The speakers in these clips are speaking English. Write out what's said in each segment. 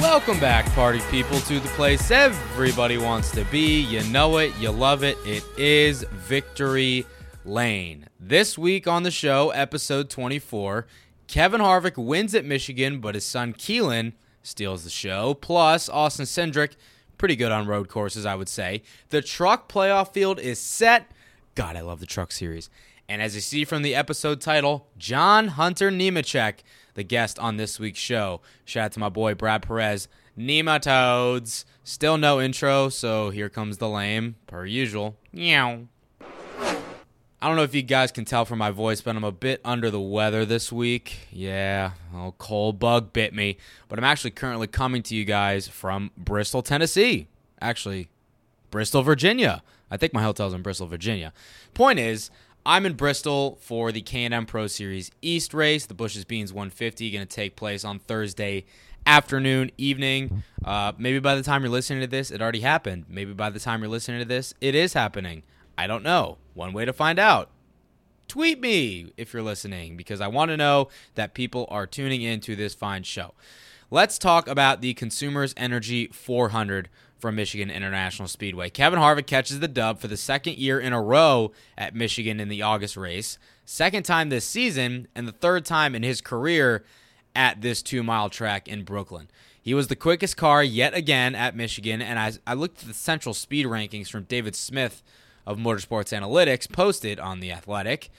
Welcome back, party people, to the place everybody wants to be. You know it, you love it. It is Victory Lane. This week on the show, episode 24, Kevin Harvick wins at Michigan, but his son Keelan steals the show. Plus, Austin Cindric, pretty good on road courses, I would say. The truck playoff field is set. God, I love the truck series. And as you see from the episode title, John Hunter Nemechek the guest on this week's show. Shout out to my boy Brad Perez. Nematodes. Still no intro, so here comes the lame, per usual. Meow. I don't know if you guys can tell from my voice, but I'm a bit under the weather this week. Yeah, a cold bug bit me. But I'm actually currently coming to you guys from Bristol, Tennessee. Actually, Bristol, Virginia. I think my hotel's in Bristol, Virginia. Point is, I'm in Bristol for the K&N Pro Series East race. The Bush's Beans 150 going to take place on Thursday afternoon, evening. Uh, maybe by the time you're listening to this, it already happened. Maybe by the time you're listening to this, it is happening. I don't know. One way to find out. Tweet me if you're listening because I want to know that people are tuning into this fine show. Let's talk about the Consumers Energy 400 from Michigan International Speedway. Kevin Harvick catches the dub for the second year in a row at Michigan in the August race, second time this season, and the third time in his career at this two mile track in Brooklyn. He was the quickest car yet again at Michigan, and I, I looked at the central speed rankings from David Smith of Motorsports Analytics posted on The Athletic.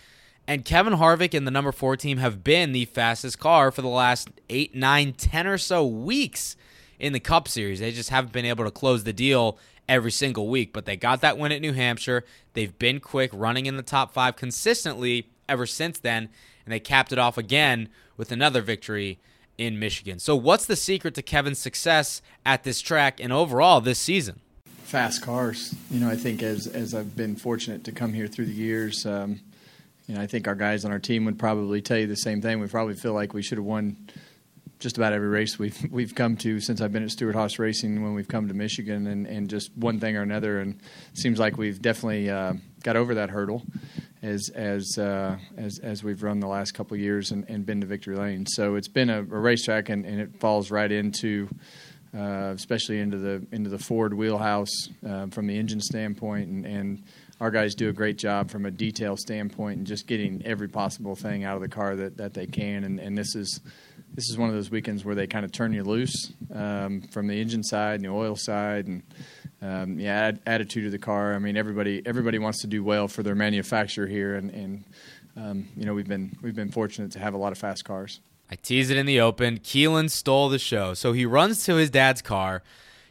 And Kevin Harvick and the number four team have been the fastest car for the last eight, nine, ten or so weeks in the Cup Series. They just haven't been able to close the deal every single week, but they got that win at New Hampshire. They've been quick, running in the top five consistently ever since then, and they capped it off again with another victory in Michigan. So, what's the secret to Kevin's success at this track and overall this season? Fast cars. You know, I think as as I've been fortunate to come here through the years, um, you know, I think our guys on our team would probably tell you the same thing. We probably feel like we should have won just about every race we've we've come to since I've been at Stewart-Haas Racing when we've come to Michigan and, and just one thing or another. And seems like we've definitely uh, got over that hurdle as as uh, as as we've run the last couple years and, and, been to victory lane. So it's been a, a racetrack and, and, it falls right into uh, especially into the into the Ford wheelhouse uh, from the engine standpoint. And, and our guys do a great job from a detail standpoint and just getting every possible thing out of the car that, that they can. And, and this is this is one of those weekends where they kind of turn you loose um, from the engine side and the oil side and um, yeah, ad- attitude of the car. I mean, everybody everybody wants to do well for their manufacturer here, and, and um, you know we've been we've been fortunate to have a lot of fast cars. I tease it in the open. Keelan stole the show, so he runs to his dad's car.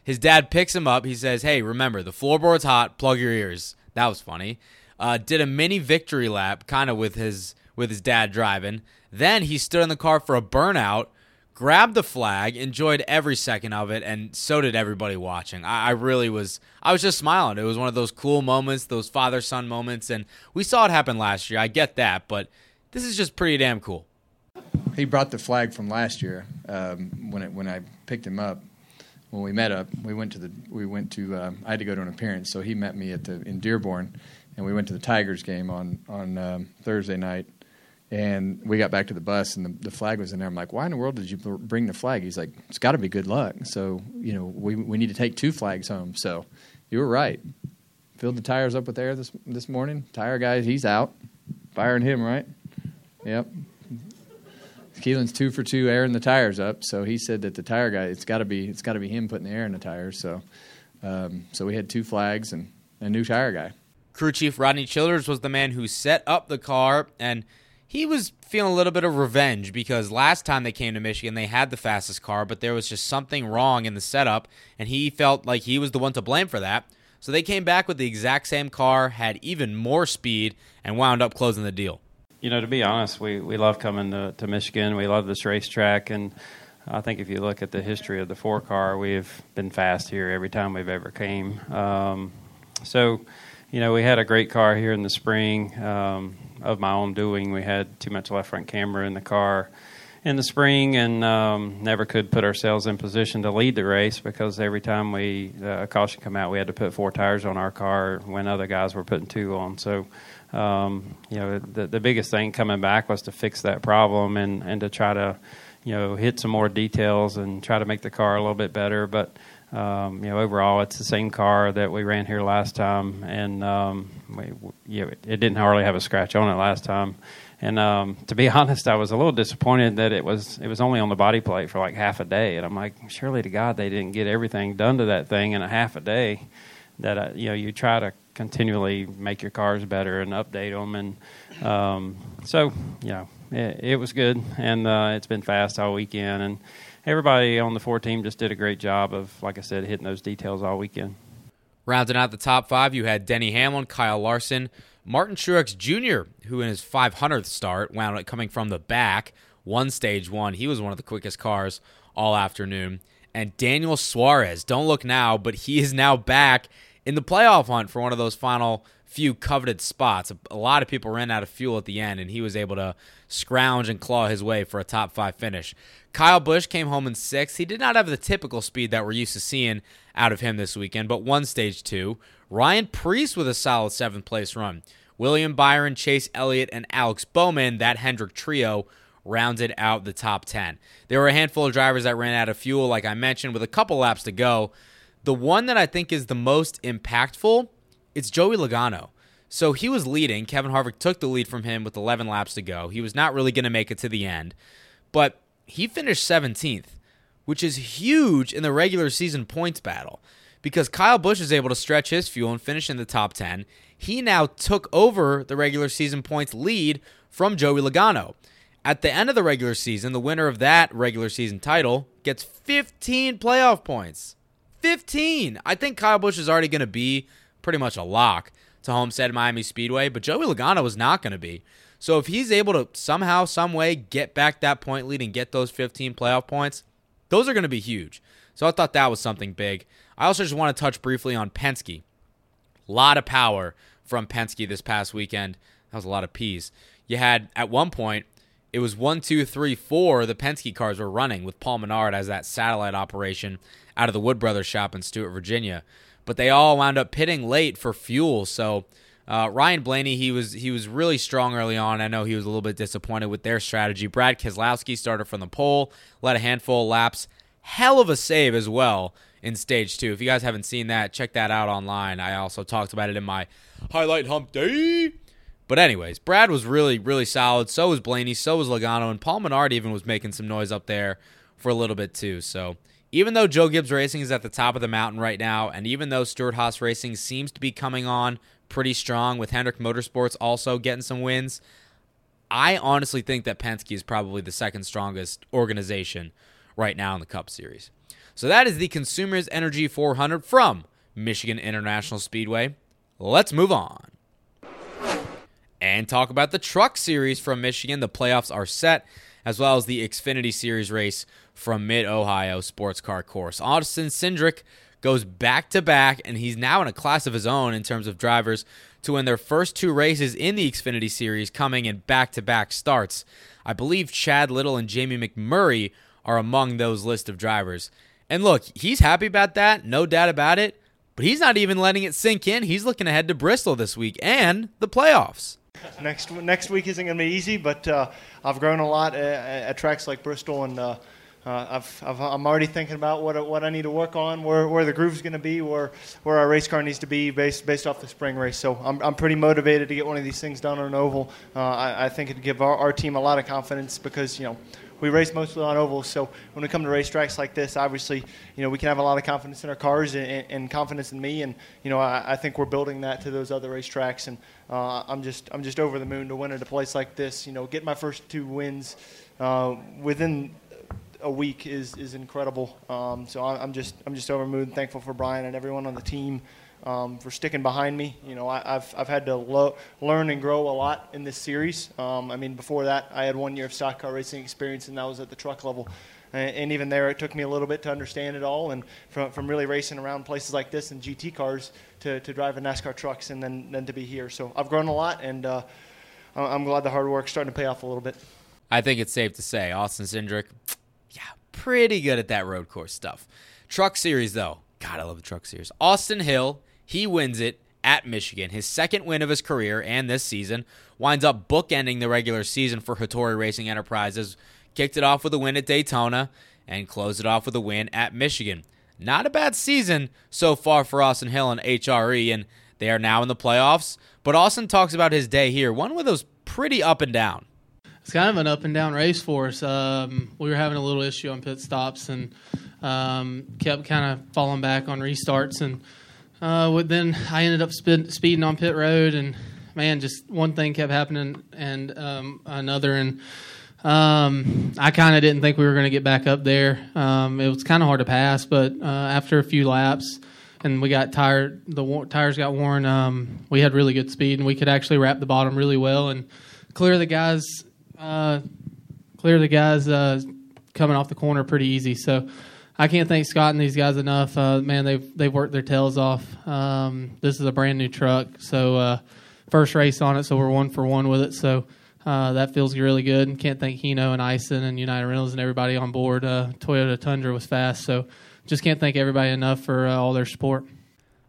His dad picks him up. He says, "Hey, remember the floorboard's hot. Plug your ears." That was funny. Uh, did a mini victory lap, kind of with his with his dad driving. Then he stood in the car for a burnout, grabbed the flag, enjoyed every second of it, and so did everybody watching. I, I really was, I was just smiling. It was one of those cool moments, those father son moments, and we saw it happen last year. I get that, but this is just pretty damn cool. He brought the flag from last year um, when it, when I picked him up. When we met up, we went to the we went to um, I had to go to an appearance, so he met me at the in Dearborn, and we went to the Tigers game on on um, Thursday night and we got back to the bus, and the, the, flag was in there. I'm like, why in the world did you bring the flag? He's like, it's got to be good luck. So, you know, we, we need to take two flags home. So, you were right. Filled the tires up with air this this morning. Tire guy, he's out. Firing him, right? Yep. Keelan's two for two airing the tires up. So he said that the tire guy, it's got to be it's got to be him putting the air in the tires. So, um, so we had two flags and a new tire guy. Crew chief Rodney Childers was the man who set up the car and he was feeling a little bit of revenge because last time they came to Michigan, they had the fastest car, but there was just something wrong in the setup, and he felt like he was the one to blame for that. So they came back with the exact same car, had even more speed, and wound up closing the deal. You know, to be honest, we, we love coming to, to Michigan. We love this racetrack, and I think if you look at the history of the four car, we've been fast here every time we've ever came. Um, so, you know, we had a great car here in the spring um, of my own doing. We had too much left front camber in the car in the spring and um, never could put ourselves in position to lead the race because every time we uh, a caution come out, we had to put four tires on our car when other guys were putting two on. So, um, you know, the, the biggest thing coming back was to fix that problem and, and to try to, you know, hit some more details and try to make the car a little bit better. But um, you know, overall, it's the same car that we ran here last time, and um, we, you know, it, didn't hardly have a scratch on it last time. And um, to be honest, I was a little disappointed that it was it was only on the body plate for like half a day. And I'm like, surely to God they didn't get everything done to that thing in a half a day. That uh, you know you try to continually make your cars better and update them. And um, so you know it, it was good, and uh, it's been fast all weekend. And everybody on the four team just did a great job of, like I said, hitting those details all weekend. Rounding out the top five, you had Denny Hamlin, Kyle Larson, Martin Truex Jr., who in his 500th start wound up coming from the back, won stage one. He was one of the quickest cars all afternoon. And Daniel Suarez, don't look now, but he is now back in the playoff hunt for one of those final few coveted spots. A lot of people ran out of fuel at the end, and he was able to scrounge and claw his way for a top five finish. Kyle Busch came home in sixth. He did not have the typical speed that we're used to seeing out of him this weekend, but one stage two. Ryan Preece with a solid seventh place run. William Byron, Chase Elliott, and Alex Bowman, that Hendrick trio, rounded out the top 10. There were a handful of drivers that ran out of fuel, like I mentioned, with a couple laps to go. The one that I think is the most impactful, it's Joey Logano. So he was leading. Kevin Harvick took the lead from him with 11 laps to go. He was not really going to make it to the end, but he finished 17th, which is huge in the regular season points battle because Kyle Busch is able to stretch his fuel and finish in the top 10 he now took over the regular season points lead from Joey Logano. At the end of the regular season, the winner of that regular season title gets 15 playoff points. 15. I think Kyle Busch is already going to be pretty much a lock to Homestead Miami Speedway, but Joey Logano was not going to be. So if he's able to somehow, some way get back that point lead and get those 15 playoff points, those are going to be huge. So I thought that was something big. I also just want to touch briefly on Penske. A lot of power from Penske this past weekend. That was a lot of P's. You had at one point it was one, two, three, four. The Penske cars were running with Paul Menard as that satellite operation out of the Wood Brothers shop in Stuart, Virginia. But they all wound up pitting late for fuel. So uh, Ryan Blaney, he was he was really strong early on. I know he was a little bit disappointed with their strategy. Brad Keselowski started from the pole, led a handful of laps, hell of a save as well in stage two. If you guys haven't seen that, check that out online. I also talked about it in my highlight hump day. But anyways, Brad was really, really solid. So was Blaney. So was Logano, and Paul Menard even was making some noise up there for a little bit too. So even though Joe Gibbs Racing is at the top of the mountain right now, and even though Stewart Haas Racing seems to be coming on pretty strong with Hendrick Motorsports also getting some wins, I honestly think that Penske is probably the second strongest organization right now in the Cup Series. So that is the Consumers Energy 400 from Michigan International Speedway. Let's move on. And talk about the Truck Series from Michigan. The playoffs are set, as well as the Xfinity Series race from Mid Ohio Sports Car Course. Austin Cindric goes back to back, and he's now in a class of his own in terms of drivers to win their first two races in the Xfinity Series, coming in back to back starts. I believe Chad Little and Jamie McMurray are among those list of drivers. And look, he's happy about that, no doubt about it. But he's not even letting it sink in. He's looking ahead to Bristol this week and the playoffs. Next next week isn't going to be easy, but uh, I've grown a lot at, at, tracks like Bristol, and uh, uh, I've, I've, I'm already thinking about what what I need to work on, where where the groove's going to be, where where our race car needs to be based based off the spring race. So I'm I'm pretty motivated to get one of these things done on an oval. Uh, I, I think it'd give our, our team a lot of confidence because you know we race mostly on ovals. So when we come to racetracks like this, obviously, you know, we can have a lot of confidence in our cars and, and confidence in me. And you know, I, I, think we're building that to those other racetracks. And uh, I'm just I'm just over the moon to win at a place like this. You know, get my first two wins uh, within a week is is incredible. Um, so I'm just I'm just over the moon, thankful for Brian and everyone on the team um, for sticking behind me. You know, I, have I've had to lo- learn and grow a lot in this series. Um, I mean, before that, I had one year of stock car racing experience, and that was at the truck level. And, even there, it took me a little bit to understand it all. And from, from really racing around places like this in GT cars to, to driving NASCAR trucks and then, then to be here. So I've grown a lot, and uh, I'm glad the hard work's starting to pay off a little bit. I think it's safe to say Austin Cindric, yeah, pretty good at that road course stuff. Truck Series, though, God, I love the Truck Series. Austin Hill, he wins it at Michigan, his second win of his career and this season, winds up bookending the regular season for Hattori Racing Enterprises. Kicked it off with a win at Daytona and closed it off with a win at Michigan. Not a bad season so far for Austin Hill and HRE, and they are now in the playoffs. But Austin talks about his day here, one where those pretty up and down. It's kind of an up and down race for us. Um, we were having a little issue on pit stops and um, kept kind of falling back on restarts. And uh, then I ended up speed, speeding on pit road, and man, just one thing kept happening and um, another. And um, I kind of didn't think we were going to get back up there. Um, it was kind of hard to pass, but uh, after a few laps, and we got tired. The tires got worn. Um, we had really good speed, and we could actually wrap the bottom really well and clear the guys. Uh, clear the guys uh, coming off the corner pretty easy. So I can't thank Scott and these guys enough. Uh, man, they've they've worked their tails off. Um, this is a brand new truck, so uh, first race on it, so we're one for one with it. So. Uh, that feels really good, and can't thank Hino and Aisin and United Rentals and everybody on board. Uh, Toyota Tundra was fast, so just can't thank everybody enough for uh, all their support.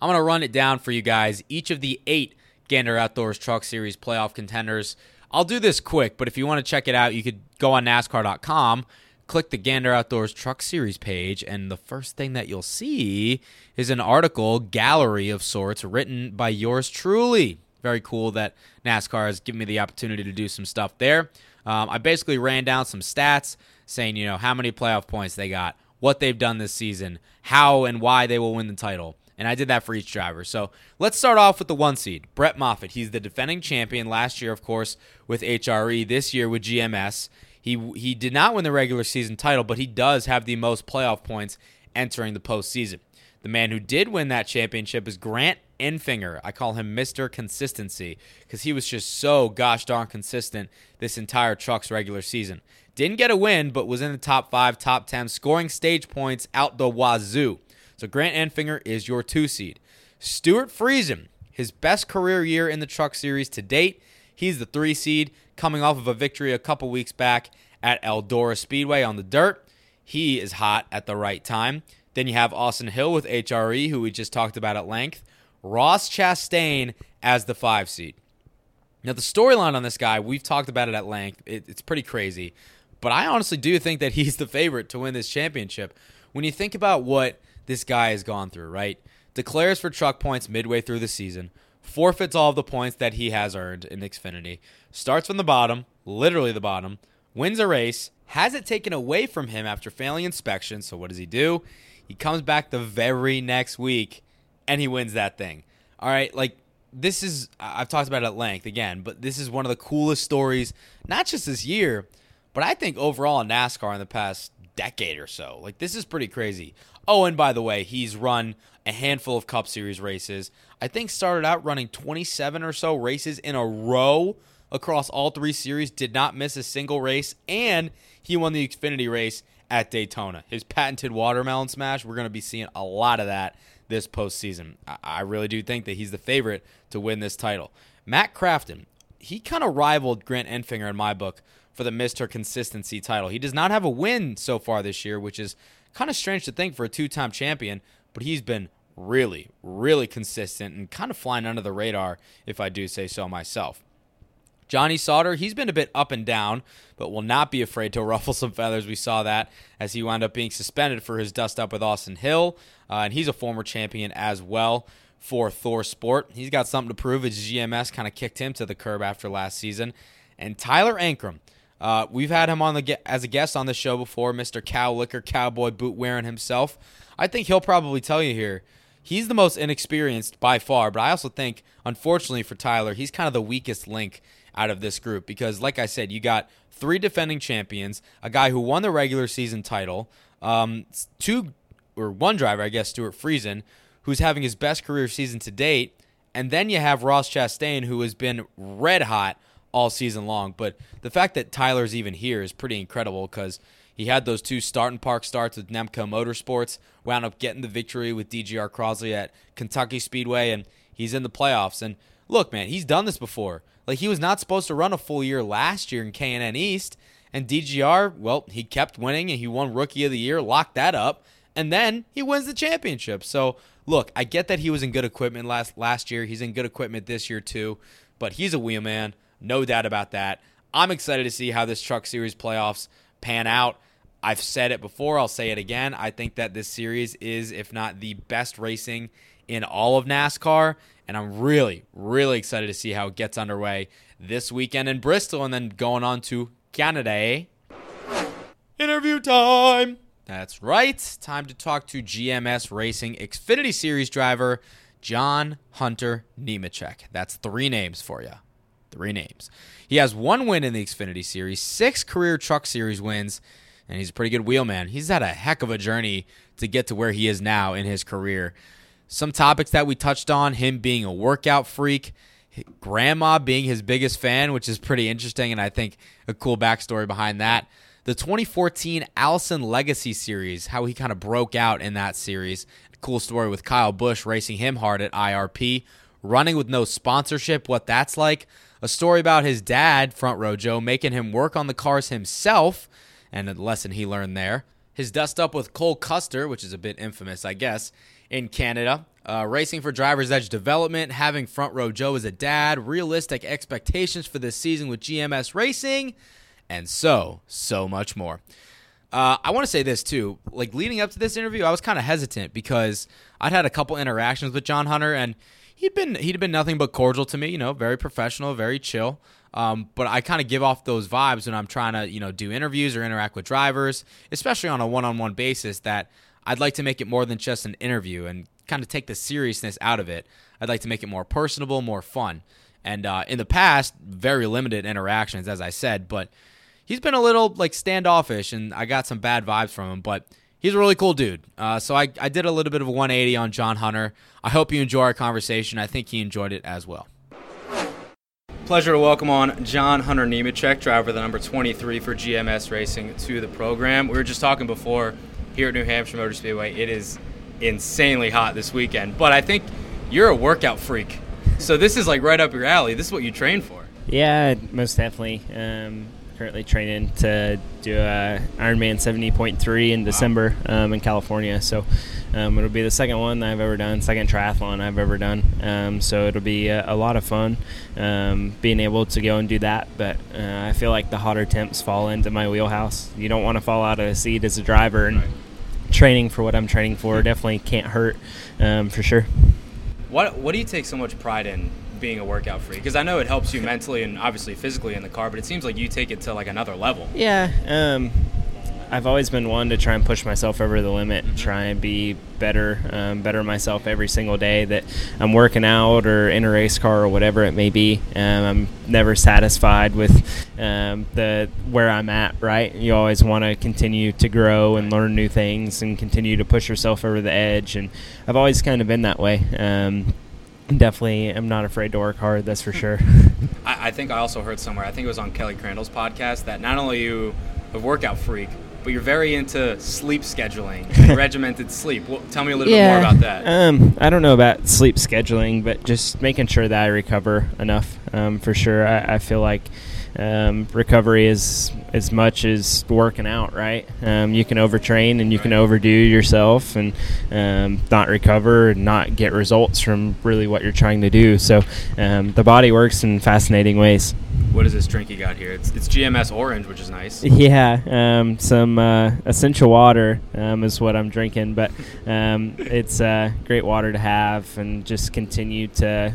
I'm going to run it down for you guys. Each of the eight Gander Outdoors Truck Series playoff contenders. I'll do this quick, but if you want to check it out, you could go on NASCAR.com, click the Gander Outdoors Truck Series page, and the first thing that you'll see is an article, gallery of sorts, written by yours truly. Very cool that NASCAR has given me the opportunity to do some stuff there. Um, I basically ran down some stats saying, you know, how many playoff points they got, what they've done this season, how and why they will win the title. And I did that for each driver. So let's start off with the one seed, Brett Moffitt. He's the defending champion last year, of course, with HRE, this year with GMS. He, he did not win the regular season title, but he does have the most playoff points entering the postseason. The man who did win that championship is Grant Enfinger. I call him Mr. Consistency because he was just so gosh darn consistent this entire truck's regular season. Didn't get a win, but was in the top five, top 10, scoring stage points out the wazoo. So Grant Enfinger is your two seed. Stewart Friesen, his best career year in the truck series to date. He's the three seed, coming off of a victory a couple weeks back at Eldora Speedway on the dirt. He is hot at the right time. Then you have Austin Hill with HRE, who we just talked about at length. Ross Chastain as the five seed. Now, the storyline on this guy, we've talked about it at length. It, it's pretty crazy. But I honestly do think that he's the favorite to win this championship. When you think about what this guy has gone through, right? Declares for truck points midway through the season, forfeits all of the points that he has earned in Xfinity, starts from the bottom, literally the bottom, wins a race, has it taken away from him after failing inspection. So what does he do? He comes back the very next week and he wins that thing. All right, like this is I've talked about it at length again, but this is one of the coolest stories, not just this year, but I think overall in NASCAR in the past decade or so. Like this is pretty crazy. Oh, and by the way, he's run a handful of Cup Series races. I think started out running 27 or so races in a row across all three series, did not miss a single race, and he won the Xfinity race at Daytona. His patented watermelon smash, we're going to be seeing a lot of that this postseason. I really do think that he's the favorite to win this title. Matt Crafton, he kind of rivaled Grant Enfinger in my book for the Mr. Consistency title. He does not have a win so far this year, which is kind of strange to think for a two time champion, but he's been really, really consistent and kind of flying under the radar, if I do say so myself. Johnny Sauter, he's been a bit up and down, but will not be afraid to ruffle some feathers. We saw that as he wound up being suspended for his dust up with Austin Hill, uh, and he's a former champion as well for Thor Sport. He's got something to prove. His GMS kind of kicked him to the curb after last season. And Tyler Ankrum, uh, we've had him on the as a guest on the show before, Mr. Cow Liquor Cowboy boot wearing himself. I think he'll probably tell you here he's the most inexperienced by far, but I also think, unfortunately for Tyler, he's kind of the weakest link out of this group because, like I said, you got three defending champions, a guy who won the regular season title, um, two or one driver, I guess, Stewart Friesen, who's having his best career season to date, and then you have Ross Chastain, who has been red hot all season long. But the fact that Tyler's even here is pretty incredible because He had those two start and park starts with Nemco Motorsports, wound up getting the victory with DGR Crosley at Kentucky Speedway, and he's in the playoffs. And look, man, he's done this before. Like he was not supposed to run a full year last year in K&N East, and DGR, well, he kept winning and he won Rookie of the Year, locked that up, and then he wins the championship. So look, I get that he was in good equipment last last year. He's in good equipment this year too, but he's a wheelman, no doubt about that. I'm excited to see how this Truck Series playoffs pan out. I've said it before, I'll say it again. I think that this series is, if not the best racing in all of NASCAR, and I'm really, really excited to see how it gets underway this weekend in Bristol and then going on to Canada. Eh? Interview time! That's right. Time to talk to GMS Racing Xfinity Series driver John Hunter Nemechek. That's three names for you. Three names. He has one win in the Xfinity Series, six career Truck Series wins, and he's a pretty good wheelman. He's had a heck of a journey to get to where he is now in his career. Some topics that we touched on him being a workout freak, grandma being his biggest fan, which is pretty interesting, and I think a cool backstory behind that. The 2014 Allison Legacy Series, how he kind of broke out in that series. Cool story with Kyle Busch racing him hard at IRP, running with no sponsorship, what that's like. A story about his dad, Front Row Joe, making him work on the cars himself and a lesson he learned there. His dust up with Cole Custer, which is a bit infamous, I guess, in Canada. Uh, racing for Driver's Edge Development, having Front Row Joe as a dad, realistic expectations for this season with GMS Racing, and so, so much more. Uh, I want to say this too. Like leading up to this interview, I was kind of hesitant because I'd had a couple interactions with John Hunter, and he'd been he'd been nothing but cordial to me. You know, very professional, very chill. Um, but I kind of give off those vibes when I'm trying to, you know, do interviews or interact with drivers, especially on a one-on-one basis. That I'd like to make it more than just an interview and kind of take the seriousness out of it. I'd like to make it more personable, more fun. And uh, in the past, very limited interactions, as I said, but he's been a little like standoffish, and I got some bad vibes from him. But he's a really cool dude. Uh, so I, I did a little bit of a 180 on John Hunter. I hope you enjoy our conversation. I think he enjoyed it as well. Pleasure to welcome on John Hunter Nemechek, driver the number 23 for GMS Racing, to the program. We were just talking before here at New Hampshire Motor Speedway. It is insanely hot this weekend, but I think you're a workout freak. So this is like right up your alley. This is what you train for. Yeah, most definitely. Um, currently training to do a Ironman 70.3 in December um, in California. So um, it'll be the second one I've ever done, second triathlon I've ever done. Um, so it'll be a, a lot of fun um, being able to go and do that. But uh, I feel like the hotter temps fall into my wheelhouse. You don't want to fall out of the seat as a driver, and training for what I'm training for definitely can't hurt um, for sure. What What do you take so much pride in being a workout freak? Because I know it helps you mentally and obviously physically in the car, but it seems like you take it to like another level. Yeah, um, I've always been one to try and push myself over the limit, and try and be better, um, better myself every single day that I'm working out or in a race car or whatever it may be. Um, I'm never satisfied with um, the where I'm at. Right, you always want to continue to grow and learn new things and continue to push yourself over the edge. And I've always kind of been that way. Definitely am not afraid to work hard. That's for sure. I, I, think I also heard somewhere. I think it was on Kelly Crandall's podcast that not only you a workout freak, but you're very into sleep scheduling, regimented sleep. Well, tell me a little yeah, bit more about that. Um, I don't know about sleep scheduling, but just making sure that I recover enough. Um, for sure, I, I feel like um, recovery is as much as working out, right? Um, you can overtrain and you can overdo yourself and um, not recover and not get results from really what you're trying to do. So um, the body works in fascinating ways. What is this drink you got here? It's, it's GMS Orange, which is nice. Yeah, um, some uh, Essentia water um, is what I'm drinking, but it's uh, great water to have and just continue to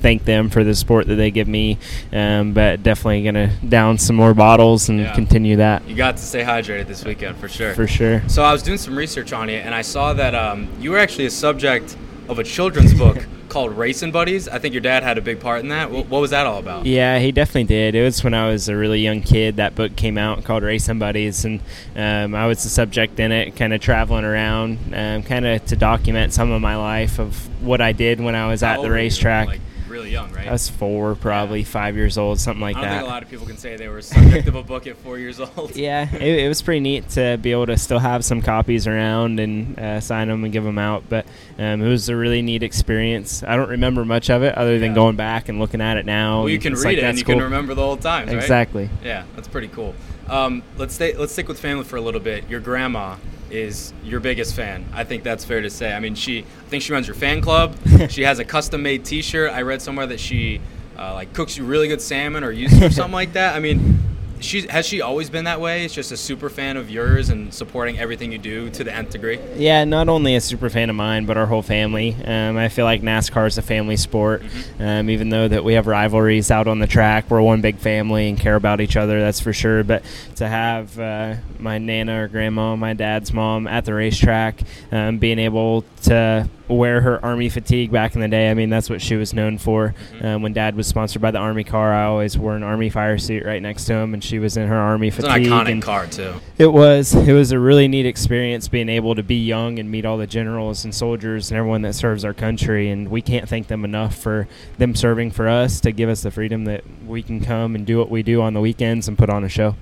thank them for the support that they give me. Um, but definitely going to down some more bottles and yeah. continue that. You got to stay hydrated this weekend for sure. For sure. So I was doing some research on you, and I saw that um, you were actually a subject of a children's book called Racing Buddies. I think your dad had a big part in that. What, what, was that all about? Yeah, he definitely did. It was when I was a really young kid that book came out called Racing Buddies, and um, I was the subject in it, kind of traveling around, um, kind of to document some of my life of what I did when I was How at the racetrack. Like really young, right? I was four, probably five years old, something like I don't that. think a lot of people can say they were subject of a book at four years old. yeah, it, it was pretty neat to be able to still have some copies around and uh, sign them and give them out. But um, it was a really neat experience. I don't remember much of it other than Yeah. going back and looking at it now. Well, you can read like, it and you cool. can remember the old times, right? Exactly. Yeah, that's pretty cool. Um, let's stay. Let's stick with family for a little bit. Your grandma is your biggest fan. I think that's fair to say. I mean, she. I think she runs your fan club. she has a custom-made T-shirt. I read somewhere that she uh, like cooks you really good salmon or uses or something like that. I mean, she has she always been that way? It's just a super fan of yours and supporting everything you do to the nth degree. Yeah, not only a super fan of mine, but our whole family. Um, I feel like NASCAR is a family sport. Mm-hmm. Um, even though that we have rivalries out on the track, we're one big family and care about each other. That's for sure. But to have uh, my nana or grandma, my dad's mom at the racetrack, um, being able to wear her army fatigue back in the day. I mean, that's what she was known for. Mm-hmm. Um, when dad was sponsored by the army car, I always wore an army fire suit right next to him, and she was in her army It's an iconic car too. it was. It was a really neat experience being able to be young and meet all the generals and soldiers and everyone that serves our country. And we can't thank them enough for them serving for us to give us the freedom that we can come and do what we do on the weekends and put on a show.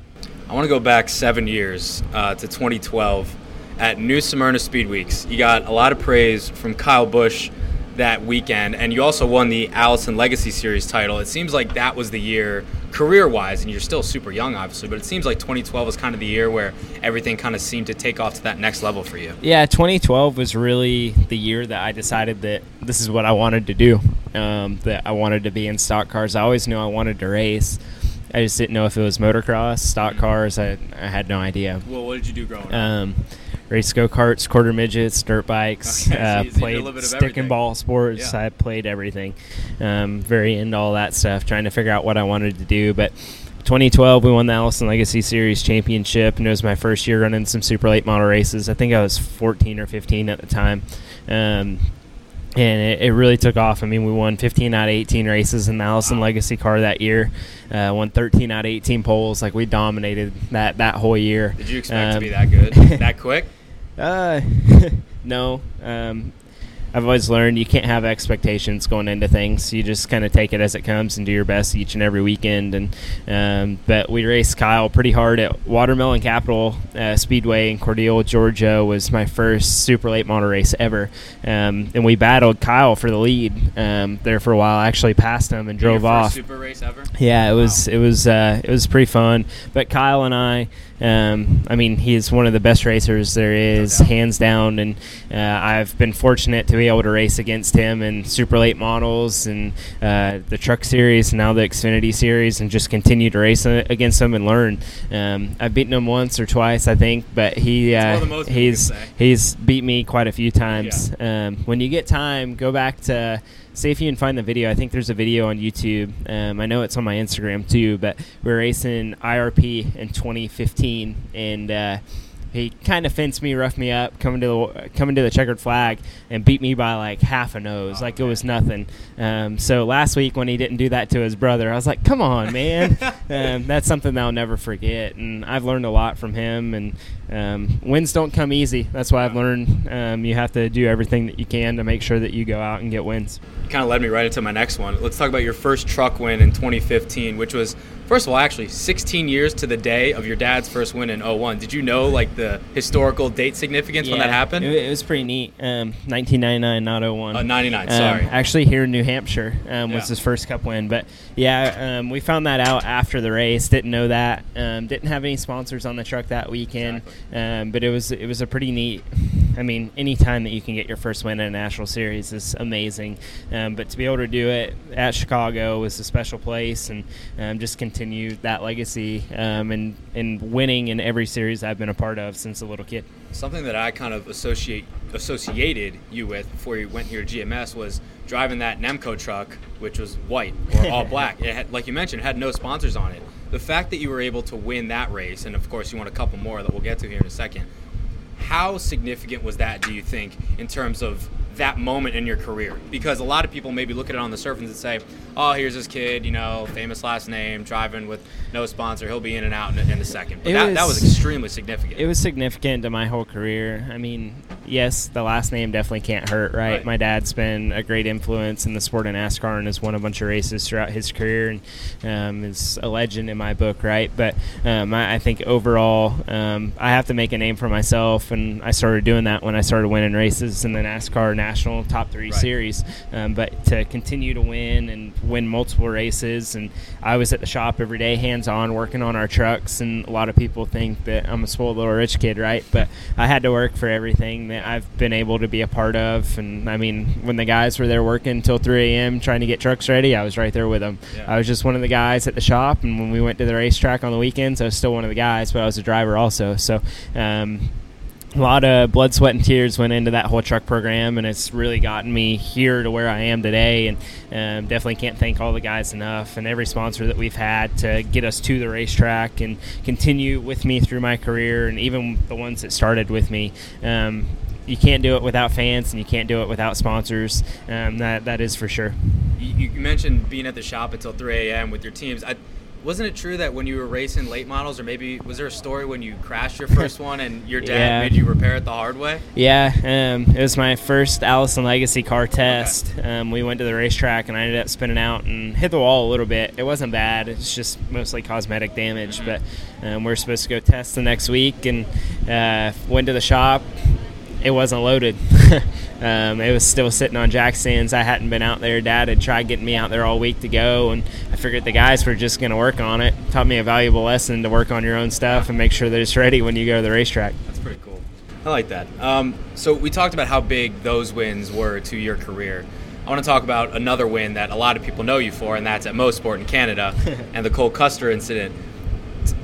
I want to go back seven years uh, to 2012 at New Smyrna Speed Weeks. You got a lot of praise from Kyle Busch that weekend, and you also won the Allison Legacy Series title. It seems like that was the year, career wise, and you're still super young, obviously, but it seems like 2012 was kind of the year where everything kind of seemed to take off to that next level for you. Yeah, 2012 was really the year that I decided that this is what I wanted to do. Um, that I wanted to be in stock cars. I always knew I wanted to race. I just didn't know if it was motocross, stock cars. I, I had no idea. Well, what did you do growing up? Um, race go karts, quarter midgets, dirt bikes. Uh, you did a played little bit of stick and ball sports. Yeah. I played everything. Um, very into all that stuff, trying to figure out what I wanted to do. But 2012, we won the Allison Legacy Series championship, and it was my first year running some super late model races. I think I was 14 or 15 at the time. Um, and it, it really took off. I mean, we won 15 out of 18 races in the Allison Legacy car that year. Uh, won 13 out of 18 poles. Like we dominated that that whole year. did you expect to Um, be that good, that quick? Uh, no. Um, I've always learned you can't have expectations going into things. You just kind of take it as it comes and do your best each and every weekend. And um, but we raced Kyle pretty hard at Watermelon Capital uh, Speedway in Cordele, Georgia. Was my first super late model race ever, um, and we battled Kyle for the lead um, there for a while. I actually passed him and drove Your first off. Super race ever. Yeah, it was it was uh, it was pretty fun. But Kyle and I, um, I mean, he's one of the best racers there is, doubt. hands down. And uh, I've been fortunate to be able to race against him in super late models and uh, the Truck Series, and now the Xfinity Series, and just continue to race against him and learn. Um, I've beaten him once or twice, I think, but he uh, most people he's he's beat me quite a few times. Um, when you get time, go back to see if you can find the video. I think there's a video on YouTube. Um, I know it's on my Instagram too, but we're racing IRP in 2015, and uh, he kind of fenced me, roughed me up, coming to the coming to the checkered flag, and beat me by like half a nose, Oh, like it was nothing. Um, so last week when he didn't do that to his brother, I was like, "Come on, man!" um, that's something that I'll never forget, and I've learned a lot from him. And um, wins don't come easy. That's why I've learned um, you have to do everything that you can to make sure that you go out and get wins. kind of led me right into my next one. Let's talk about your first truck win in 2015, which was, first of all, actually 16 years to the day of your dad's first win in 01. Did you know like the historical date significance when that happened? It, it was pretty neat. Um, 1999, not 01. Uh, 99, Um, sorry. actually, here in New Hampshire um, was Yeah. his first Cup win. But yeah, um, we found that out after the race. Didn't know that. Um, didn't have any sponsors on the truck that weekend. Um, but it was it was a pretty neat. I mean, any time that you can get your first win in a national series is amazing. Um, but to be able to do it at Chicago was a special place, and um, just continue that legacy um, and and winning in every series I've been a part of since a little kid. Something that I kind of associate associated you with before you went here to GMS was driving that Nemco truck, which was white or all black. It had, like you mentioned, it had no sponsors on it. The fact that you were able to win that race, and of course you won a couple more that we'll get to here in a second. How significant was that, do you think, in terms of that moment in your career? Because a lot of people maybe look at it on the surface and say, "Oh, here's this kid, you know, famous last name, driving with no sponsor. He'll be in and out in, in a second. But that, that was was- extremely significant. It was significant to my whole career. I mean, yes, the last name definitely can't hurt, right? Right. My dad's been a great influence in the sport of NASCAR and has won a bunch of races throughout his career and um, is a legend in my book, right? But um, I, I think overall, um, I have to make a name for myself, and I started doing that when I started winning races in the NASCAR National Top Three Right. Series. Um, but to continue to win and win multiple races, and I was at the shop every day, hands on, working on our trucks, and a lot of people think that I'm a spoiled little rich kid, right? But I had to work for everything that I've been able to be a part of, and I mean, when the guys were there working until 3 a.m. trying to get trucks ready, I was right there with them. Yeah. I was just one of the guys at the shop, and when we went to the racetrack on the weekends, I was still one of the guys, but I was a driver also. So. Um, a lot of blood, sweat, and tears went into that whole truck program, and it's really gotten me here to where I am today. And um, definitely can't thank all the guys enough, and every sponsor that we've had to get us to the racetrack and continue with me through my career, and even the ones that started with me. Um, you can't do it without fans, and you can't do it without sponsors. Um, that that is for sure. You, you mentioned being at the shop until 3 a.m. with your teams. I, wasn't it true that when you were racing late models, or maybe was there a story when you crashed your first one and your dad Yeah. made you repair it the hard way? Yeah, um, it was my first Allison Legacy car test. Um, we went to the racetrack and I ended up spinning out and hit the wall a little bit. It wasn't bad. It's just mostly cosmetic damage. But um, we are supposed to go test the next week and uh, went to the shop. It wasn't loaded. um, it was still sitting on jack stands. I hadn't been out there. Dad had tried getting me out there all week to go, and I figured the guys were just going to work on it. Taught me a valuable lesson to work on your own stuff and make sure that it's ready when you go to the racetrack. That's pretty cool. I like that. Um, so we talked about how big those wins were to your career. I want to talk about another win that a lot of people know you for, and that's at Mosport in Canada and the Cole Custer incident.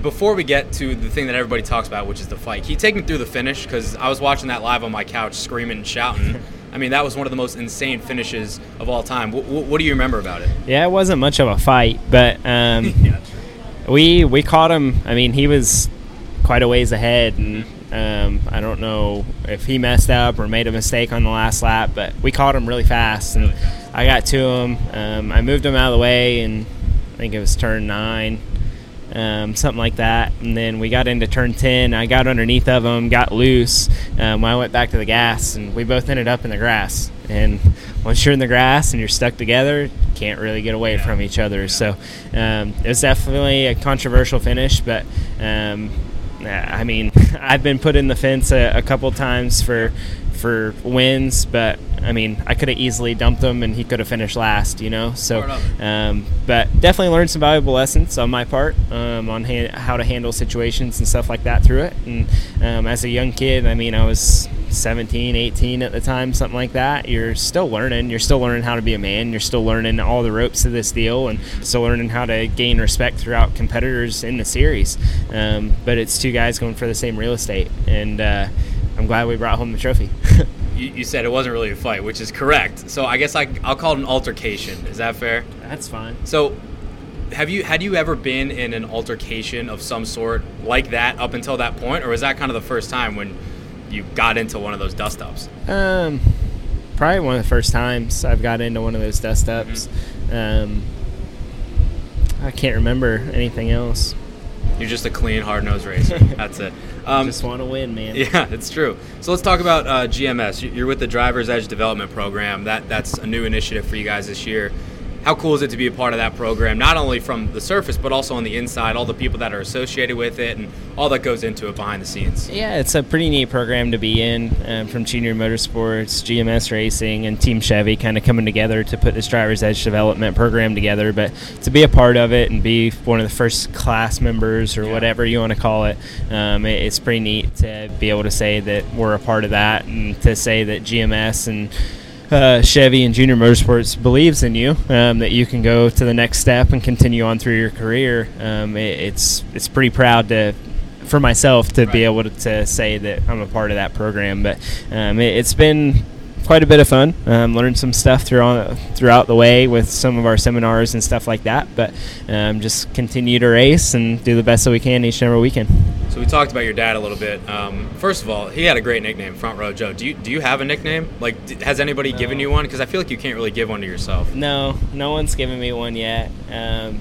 Before we get to the thing that everybody talks about, which is the fight, can you take me through the finish? Because I was watching that live on my couch, screaming and shouting. I mean, that was one of the most insane finishes of all time. What, what do you remember about it? Yeah, it wasn't much of a fight, but um, we we caught him. I mean, he was quite a ways ahead, and um, I don't know if he messed up or made a mistake on the last lap, but we caught him really fast, and I got to him. Um, I moved him out of the way, and I think it was turn nine. Um, something like that, and then we got into turn ten. I got underneath of him, got loose. Um, I went back to the gas, and we both ended up in the grass. And once you're in the grass and you're stuck together, you can't really get away from each other. So um, it was definitely a controversial finish, but um, I mean, I've been put in the fence a, a couple times for for wins, but I mean, I could have easily dumped him and he could have finished last, you know. So, um, but definitely learned some valuable lessons on my part um, on ha- how to handle situations and stuff like that through it. And um, as a young kid, I mean, I was 17, 18 at the time, something like that. You're still learning. You're still learning how to be a man. You're still learning all the ropes of this deal and still learning how to gain respect throughout competitors in the series. Um, but it's two guys going for the same real estate. And uh, I'm glad we brought home the trophy. You, you said it wasn't really a fight, which is correct. So I guess I, I'll call it an altercation. Is that fair? That's fine. So, have you had you ever been in an altercation of some sort like that up until that point, or was that kind of the first time when you got into one of those dust ups? Um, probably one of the first times I've got into one of those dust ups. Um, I can't remember anything else. You're just a clean, hard nosed racer. That's it. Um, Just want to win, man. yeah, it's true. So let's talk about uh, GMS. You- You're with the Driver's Edge Development Program. That that's a new initiative for you guys this year. How cool is it to be a part of that program? Not only from the surface, but also on the inside. All the people that are associated with it, and all that goes into it behind the scenes. Yeah, it's a pretty neat program to be in um, from Junior Motorsports, GMS Racing, and Team Chevy kind of coming together to put this driver's edge development program together. But to be a part of it and be one of the first class members or whatever you want to call it, um, it, it's pretty neat to be able to say that we're a part of that and to say that GMS and uh, Chevy and Junior Motorsports believes in you, um, that you can go to the next step and continue on through your career. Um, it, it's it's pretty proud to for myself to be able to, to say that I'm a part of that program. But um, it, it's been quite a bit of fun. Um, learned some stuff throughout throughout the way with some of our seminars and stuff like that. But um, just continue to race and do the best that we can each and every weekend. So we talked about your dad a little bit. Um, first of all, he had a great nickname, Front Row Joe. Do you do you have a nickname? Like, d- has anybody given you one? Because I feel like you can't really give one to yourself. No, no one's given me one yet. Um,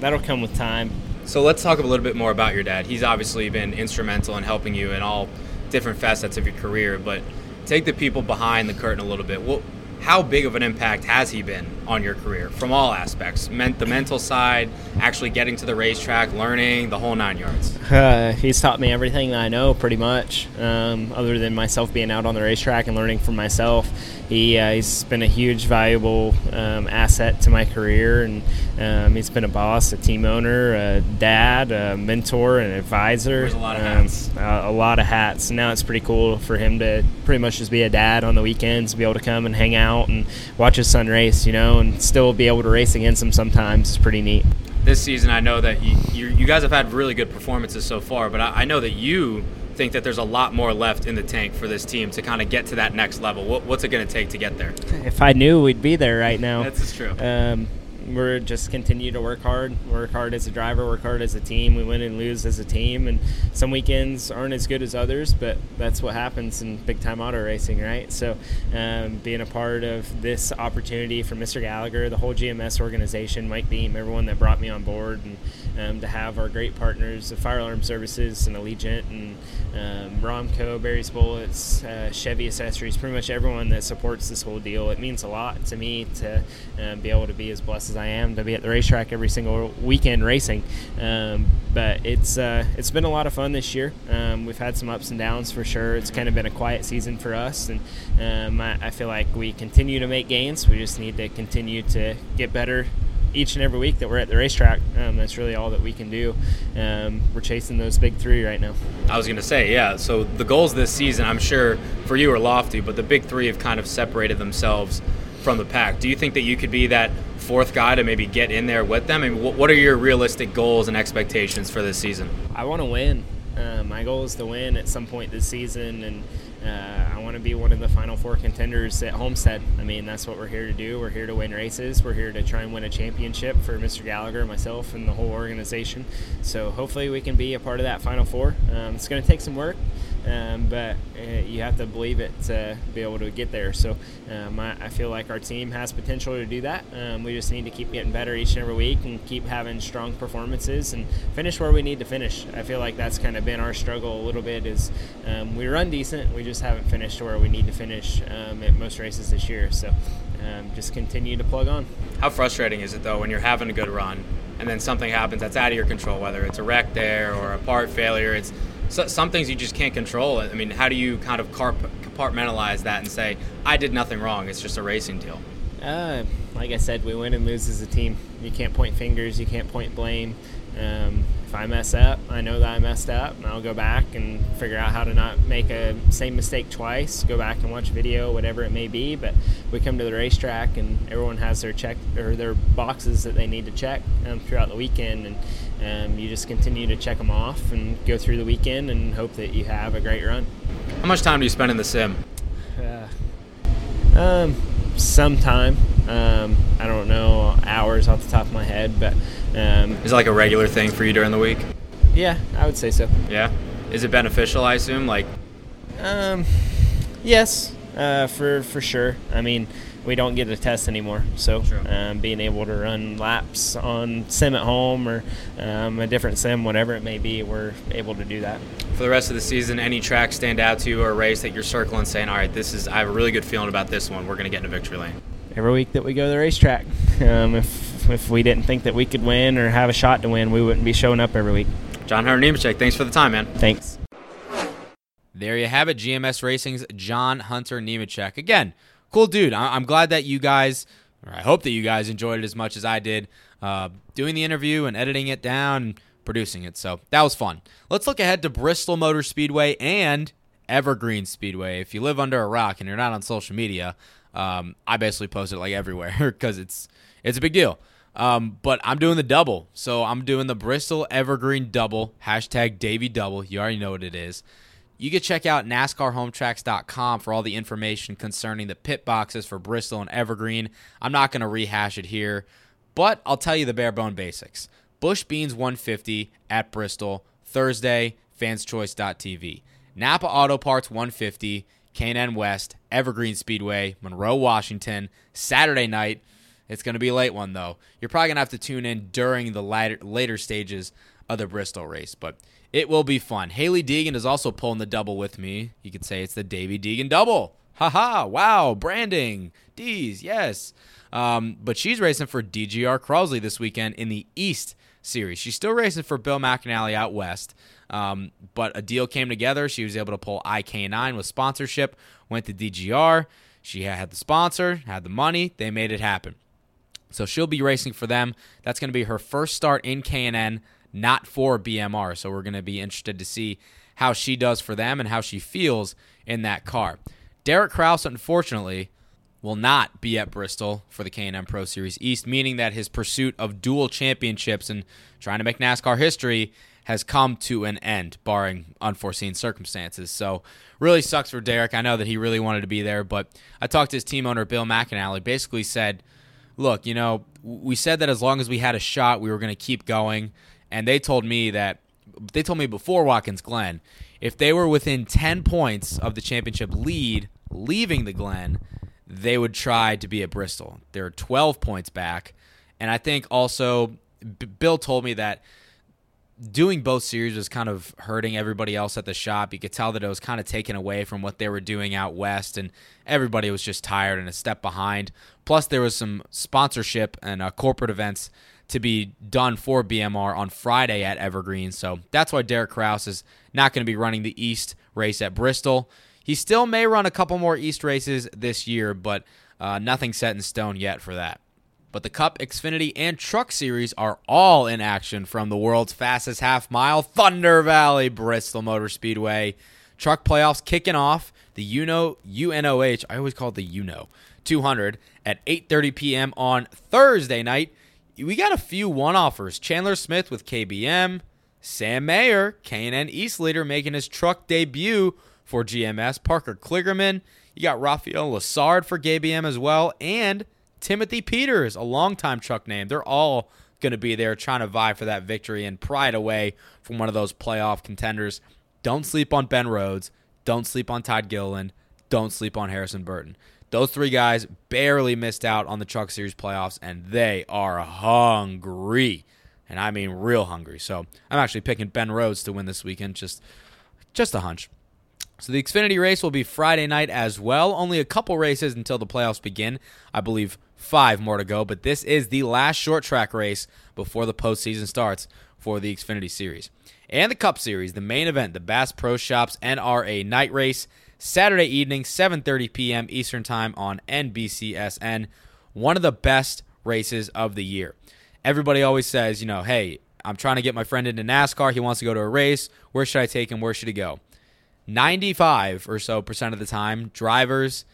that'll come with time. So let's talk a little bit more about your dad. He's obviously been instrumental in helping you in all different facets of your career. But take the people behind the curtain a little bit. Well, how big of an impact has he been on your career from all aspects? Meant the mental side, actually getting to the racetrack, learning the whole nine yards. Uh, he's taught me everything that I know, pretty much. Um, other than myself being out on the racetrack and learning from myself, he uh, he's been a huge, valuable um, asset to my career, and um, he's been a boss, a team owner, a dad, a mentor, an advisor. A lot of Um, hats. a, a lot of hats. Now it's pretty cool for him to pretty much just be a dad on the weekends, be able to come and hang out and watch his son race, you know, and still be able to race against him sometimes. It's pretty neat. This season, I know that you, you, you guys have had really good performances so far, but I, I know that you think that there's a lot more left in the tank for this team to kind of get to that next level. What, what's it going to take to get there? If I knew, we'd be there right now. That's true. Um, we're just continue to work hard, work hard as a driver, work hard as a team. We win and lose as a team, and some weekends aren't as good as others, but that's what happens in big time auto racing, right? So, um, being a part of this opportunity for Mr. Gallagher, the whole GMS organization, Mike Beam, everyone that brought me on board, and um, to have our great partners, the Fire Alarm Services and Allegiant, and um, Romco, Barry's Bullets, uh, Chevy Accessories, pretty much everyone that supports this whole deal. It means a lot to me to um, be able to be as blessed as I am to be at the racetrack every single weekend racing. Um, but it's uh, it's been a lot of fun this year. Um, we've had some ups and downs for sure. It's kind of been a quiet season for us, and um, I, I feel like we continue to make gains. We just need to continue to get better each and every week that we're at the racetrack. Um, that's really all that we can do. Um, we're chasing those big three right now. I was going to say, yeah. So the goals this season, I'm sure for you are lofty, but the big three have kind of separated themselves from the pack. Do you think that you could be that fourth guy to maybe get in there with them? I mean, what what are your realistic goals and expectations for this season? I want to win. Uh, my goal is to win at some point this season, and uh, I want to be one of the final four contenders at Homestead. I mean, that's what we're here to do. We're here to win races. We're here to try and win a championship for Mr. Gallagher, myself, and the whole organization. So hopefully we can be a part of that final four. Um, it's going to take some work, um, but uh, you have to believe it to be able to get there. So um, I, I feel like our team has potential to do that. Um, we just need to keep getting better each and every week and keep having strong performances and finish where we need to finish. I feel like that's kind of been our struggle a little bit. Is um, we run decent, we just haven't finished where we need to finish um, at most races this year. So um, just continue to plug on. How frustrating is it though when you're having a good run and then something happens that's out of your control, whether it's a wreck there or a part failure? It's so, some things you just can't control. I mean, how do you kind of compartmentalize that and say, I did nothing wrong? It's just a racing deal. Uh, like I said, we win and lose as a team. You can't point fingers. You can't point blame. Um, if I mess up, I know that I messed up, and I'll go back and figure out how to not make a same mistake twice. Go back and watch video, whatever it may be. But we come to the racetrack, and everyone has their check or their boxes that they need to check um, throughout the weekend, and um, you just continue to check them off and go through the weekend and hope that you have a great run. How much time do you spend in the sim? Uh, um, sometime. Um, I don't know hours off the top of my head, but um, Is it like a regular thing for you during the week? yeah, I would say so. Yeah. Is it beneficial? I assume. Like, Um, yes, uh, for for sure. I mean, we don't get a test anymore, so um, being able to run laps on sim at home or um, a different sim, whatever it may be, we're able to do that. for the rest of the season, any track stand out to you or a race that you're circling, saying, "All right, this is I have a really good feeling about this one. We're going to get into victory lane." Every week that we go to the racetrack, um, if if we didn't think that we could win or have a shot to win, we wouldn't be showing up every week. John Hunter Nemechek, thanks for the time, man. Thanks. There you have it, GMS Racing's John Hunter Nemechek. Again, cool dude. I- I'm glad that you guys, or I hope that you guys enjoyed it as much as I did, uh, doing the interview and editing it down and producing it. So that was fun. Let's look ahead to Bristol Motor Speedway and Evergreen Speedway. If you live under a rock and you're not on social media, um, I basically post it like everywhere because it's it's a big deal. Um, but I'm doing the double, so I'm doing the Bristol Evergreen double hashtag Davey Double. You already know what it is. You can check out NASCARHometracks.com for all the information concerning the pit boxes for Bristol and Evergreen. I'm not going to rehash it here, but I'll tell you the bare bone basics. Bush Beans 150 at Bristol, Thursday, fanschoice.tv. Napa Auto Parts 150, K&N West, Evergreen Speedway, Monroe, Washington, Saturday night. It's going to be a late one, though. You're probably going to have to tune in during the later, later stages of the Bristol race. But It will be fun. Hailie Deegan is also pulling the double with me. You could say it's the Davey Deegan double. Haha, wow, branding. D's, yes. Um, but she's racing for DGR Crosley this weekend in the East Series. She's still racing for Bill McAnally out west. Um, but a deal came together. She was able to pull IK9 with sponsorship, went to DGR. She had the sponsor, had the money. They made it happen. So she'll be racing for them. That's going to be her first start in K&N, not for BMR. So we're going to be interested to see how she does for them and how she feels in that car. Derek Kraus, unfortunately, will not be at Bristol for the K&N Pro Series East, meaning that his pursuit of dual championships and trying to make NASCAR history has come to an end, barring unforeseen circumstances. So, really sucks for Derek. I know that he really wanted to be there, but I talked to his team owner, Bill McAnally, basically said, Look, you know, we said that as long as we had a shot, we were going to keep going. And they told me that, they told me before Watkins Glen, if they were within 10 points of the championship lead leaving the Glen, they would try to be at Bristol. They're 12 points back. And I think also, B- Bill told me that doing both series was kind of hurting everybody else at the shop. You could tell that it was kind of taken away from what they were doing out west, and everybody was just tired and a step behind. Plus, there was some sponsorship and uh, corporate events to be done for BMR on Friday at Evergreen. So that's why Derek Kraus is not going to be running the East race at Bristol. He still may run a couple more East races this year, but uh, nothing set in stone yet for that. But the Cup, Xfinity, and Truck Series are all in action from the world's fastest half mile, Thunder Valley, Bristol Motor Speedway. Truck playoffs kicking off. The UNO UNOH, I always call it the UNO 200 at 8:30 p.m. on Thursday night. We got a few one-offers. Chandler Smith with KBM, Sam Mayer, K&N East leader, making his truck debut for GMS. Parker Kligerman. You got Rafael Lessard for KBM as well, and Timothy Peters, a longtime truck name. They're all going to be there trying to vie for that victory and pry it away from one of those playoff contenders. Don't sleep on Ben Rhodes. Don't sleep on Todd Gilliland. Don't sleep on Harrison Burton. Those three guys barely missed out on the Truck Series playoffs, and they are hungry. And I mean real hungry. So I'm actually picking Ben Rhodes to win this weekend. Just just a hunch. So the Xfinity race will be Friday night as well. Only a couple races until the playoffs begin. I believe five more to go, but this is the last short track race before the postseason starts for the Xfinity Series. And the Cup Series, the main event, the Bass Pro Shops NRA night race, Saturday evening, 7:30 p.m. Eastern Time on NBCSN. One of the best races of the year. Everybody always says, you know, hey, I'm trying to get my friend into NASCAR. He wants to go to a race. Where should I take him? Where should he go? 95 or so percent of the time, drivers,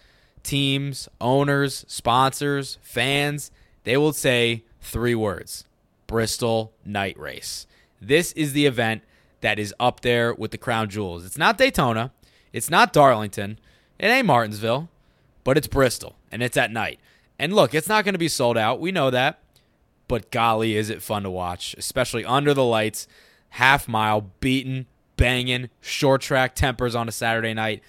teams, owners, sponsors, fans, they will say three words Bristol Night Race. This is the event that is up there with the crown jewels. It's not Daytona, it's not Darlington, it ain't Martinsville, but it's Bristol, and it's at night. And look, it's not going to be sold out. We know that. But golly, is it fun to watch, especially under the lights, half mile, beaten, banging, short track tempers on a Saturday night.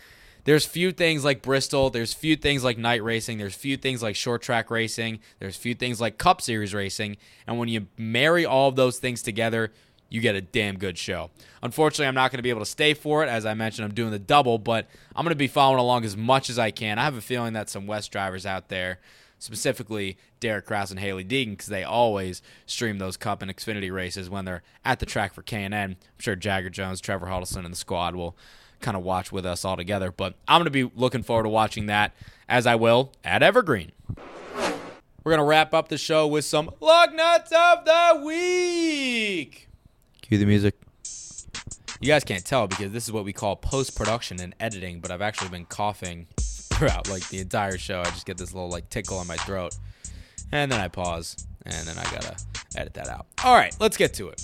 There's few things like Bristol. There's few things like night racing. There's few things like short track racing. There's few things like Cup Series racing. And when you marry all of those things together, you get a damn good show. Unfortunately, I'm not going to be able to stay for it. As I mentioned, I'm doing the double, but I'm going to be following along as much as I can. I have a feeling that some West drivers out there, specifically Derek Kraus and Hailie Deegan, because they always stream those Cup and Xfinity races when they're at the track for K&N. I'm sure Jagger Jones, Trevor Huddleston, and the squad will kind of watch with us all together. But I'm going to be looking forward to watching that, as I will at Evergreen. We're going to wrap up the show with some lug nuts of the week. Cue the music. You guys can't tell because this is what we call post production and editing, but I've actually been coughing throughout like the entire show. I just get this little like tickle in my throat. And then I pause, and then I gotta edit that out. All right, let's get to it.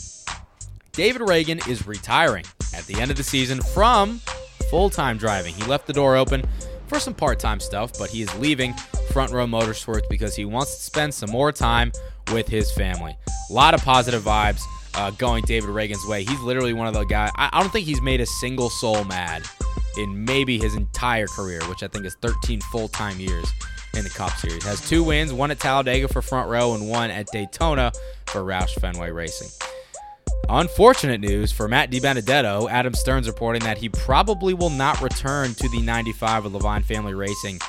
David Ragan is retiring at the end of the season from full time driving. He left the door open for some part time stuff, but he is leaving Front Row Motorsports because he wants to spend some more time with his family. A lot of positive vibes uh, going David Ragan's way. He's literally one of the guys. I, I don't think he's made a single soul mad in maybe his entire career, which I think is 13 full time years in the Cup Series. Has two wins, one at Talladega for Front Row and one at Daytona for Roush Fenway Racing. Unfortunate news for Matt DiBenedetto. Adam Stern reporting that he probably will not return to the 95 of Leavine Family Racing.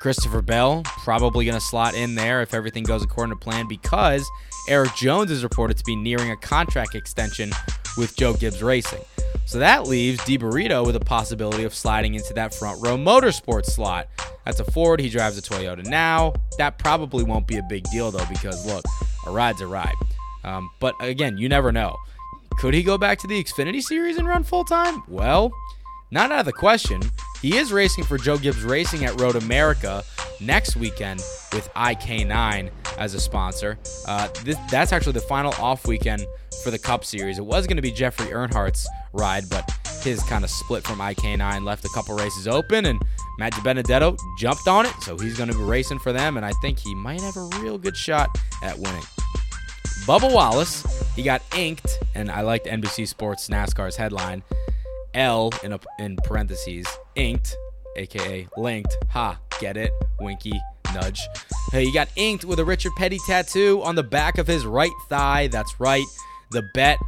Christopher Bell probably going to slot in there if everything goes according to plan because Erik Jones is reported to be nearing a contract extension with Joe Gibbs Racing. So that leaves DiBurrito with a possibility of sliding into that front row motorsports slot. That's a Ford. He drives a Toyota now. That probably won't be a big deal though because look, a ride's a ride. Um, but again, you never know. Could he go back to the Xfinity Series and run full time? Well, not out of the question. He is racing for Joe Gibbs Racing at Road America next weekend with IK9 as a sponsor. Uh, that's actually the final off weekend for the Cup Series. It was going to be Jeffrey Earnhardt's ride, but his kind of split from IK9, left a couple races open, and Matt Benedetto jumped on it, so he's going to be racing for them, and I think he might have a real good shot at winning. Bubba Wallace, he got inked, and I liked NBC Sports NASCAR's headline L in, a, in parentheses, inked, aka linked. Ha, get it? Winky, nudge. Hey, he got inked with a Richard Petty tattoo on the back of his right thigh. That's right. The bet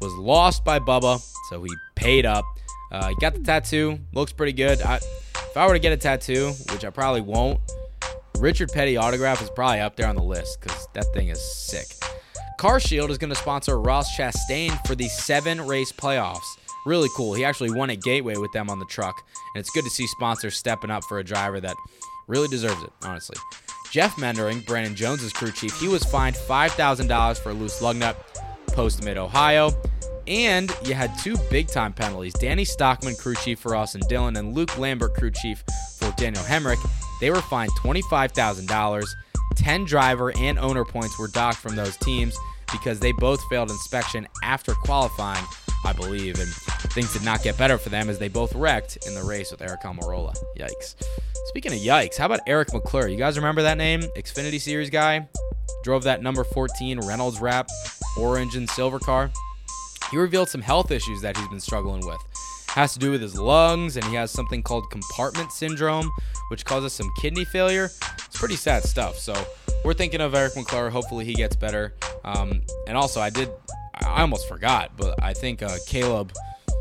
was lost by Bubba, so he paid up. Uh, he got the tattoo. Looks pretty good. I, if I were to get a tattoo, which I probably won't, Richard Petty autograph is probably up there on the list because that thing is sick. Car Shield is going to sponsor Ross Chastain for the seven race playoffs. Really cool. He actually won at Gateway with them on the truck, and it's good to see sponsors stepping up for a driver that really deserves it, honestly. Jeff Meendering, Brandon Jones's crew chief, he was fined $5,000 for a loose lug nut post mid Ohio. And you had two big time penalties. Danny Stockman, crew chief for Austin Dillon, and Luke Lambert, crew chief for Daniel Hemric. They were fined $25,000. 10 driver and owner points were docked from those teams because they both failed inspection after qualifying, I believe. And things did not get better for them as they both wrecked in the race with Aric Almirola. Yikes. Speaking of yikes, how about Eric McClure? You guys remember that name? Xfinity Series guy? Drove that number 14 Reynolds wrap orange and silver car. He revealed some health issues that he's been struggling with. Has to do with his lungs, and he has something called compartment syndrome, which causes some kidney failure. It's pretty sad stuff. So we're thinking of Eric McClure. Hopefully he gets better. Um, and also, I did, I almost forgot, but I think uh, Caleb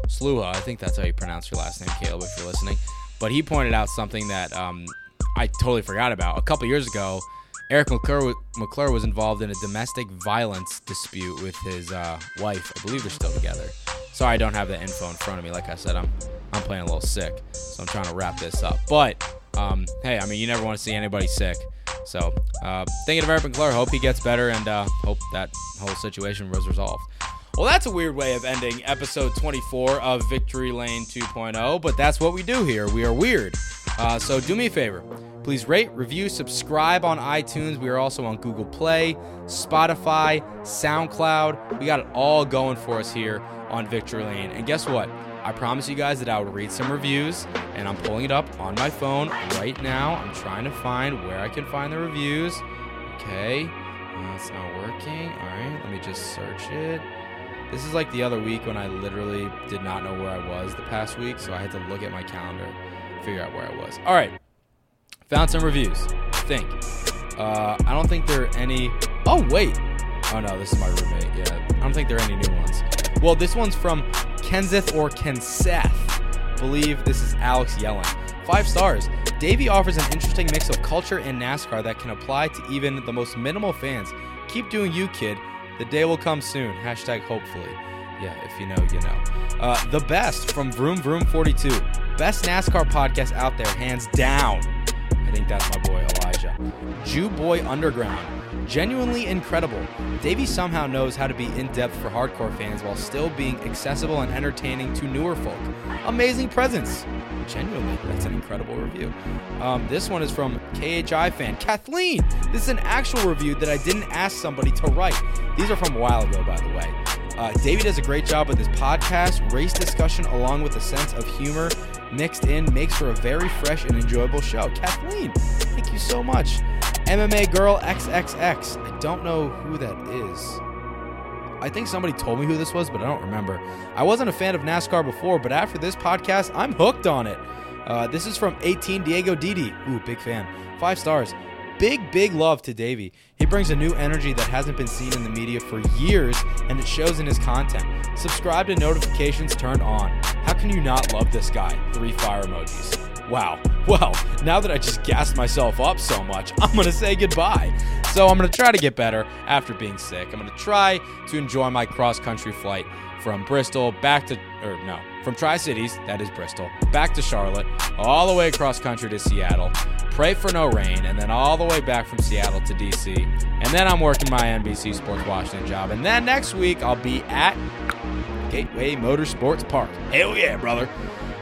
Sluha, I think that's how you pronounce your last name, Caleb, if you're listening. But he pointed out something that um, I totally forgot about. A couple years ago, Eric McClure, McClure was involved in a domestic violence dispute with his uh, wife. I believe they're still together. Sorry, I don't have that info in front of me. Like I said, I'm I'm playing a little sick, so I'm trying to wrap this up. But um, hey, I mean, you never want to see anybody sick. So uh, thinking of Eric McClure, hope he gets better, and uh, hope that whole situation was resolved. Well, that's a weird way of ending episode 24 of Victory Lane 2.0, but that's what we do here. We are weird. Uh, so do me a favor. Please rate, review, subscribe on iTunes. We are also on Google Play, Spotify, SoundCloud. We got it all going for us here on Victory Lane. And guess what? I promise you guys that I will read some reviews, and I'm pulling it up on my phone right now. I'm trying to find where I can find the reviews. Okay, it's not working. All right, let me just search it. This is like the other week when I literally did not know where I was the past week, so I had to look at my calendar, figure out where I was. All right, found some reviews. Think. Uh, I don't think there are any. Oh wait. Oh no, this is my roommate. Yeah, I don't think there are any new ones. Well, this one's from Kenseth or Kenseth. Believe this is Alex Yellen. Five stars. Davey offers an interesting mix of culture and NASCAR that can apply to even the most minimal fans. Keep doing you, kid. The day will come soon. Hashtag hopefully. Yeah, if you know, you know. Uh, the best from Vroom Vroom 42. Best NASCAR podcast out there, hands down. I think that's my boy Elijah. Jew Boy Underground. Genuinely incredible. Davey somehow knows how to be in depth for hardcore fans while still being accessible and entertaining to newer folk. Amazing presence. Genuinely, that's an incredible review. Um, this one is from KHI fan Kathleen. This is an actual review that I didn't ask somebody to write. These are from a while ago, by the way. Uh, Davey does a great job with his podcast. Race discussion, along with a sense of humor mixed in, makes for a very fresh and enjoyable show. Kathleen, thank you so much. MMA Girl XXX. I don't know who that is. I think somebody told me who this was, but I don't remember. I wasn't a fan of NASCAR before, but after this podcast, I'm hooked on it. Uh, this is from 18 Diego Didi. Ooh, big fan. Five stars. big, big love to Davey. He brings a new energy that hasn't been seen in the media for years, and it shows in his content. Subscribe to notifications turned on. How can you not love this guy? Three fire emojis. Wow. Well, now that I just gassed myself up so much, I'm going to say goodbye. So I'm going to try to get better after being sick. I'm going to try to enjoy my cross country flight from Bristol back to, or no, from Tri Cities, that is Bristol, back to Charlotte, all the way across country to Seattle. Pray for no rain, and then all the way back from Seattle to DC. And then I'm working my NBC Sports Washington job. And then next week, I'll be at Gateway Motorsports Park. Hell yeah, brother.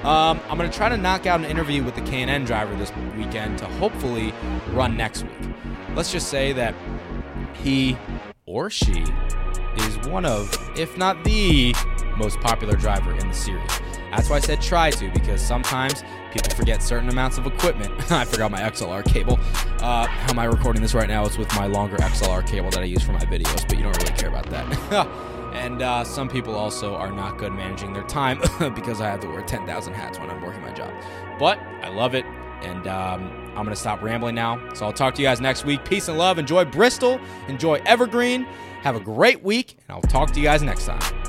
Um, I'm going to try to knock out an interview with the K&N driver this weekend to hopefully run next week. Let's just say that he or she is one of, if not the most popular driver in the series. That's why I said try to, because sometimes people forget certain amounts of equipment. I forgot my XLR cable. Uh, how am I recording this right now? It's with my longer XLR cable that I use for my videos, but you don't really care about that. and uh, some people also are not good managing their time because I have to wear 10,000 hats when I'm working my job. But I love it, and um, I'm going to stop rambling now. So I'll talk to you guys next week. Peace and love. Enjoy Bristol. Enjoy Evergreen. Have a great week, and I'll talk to you guys next time.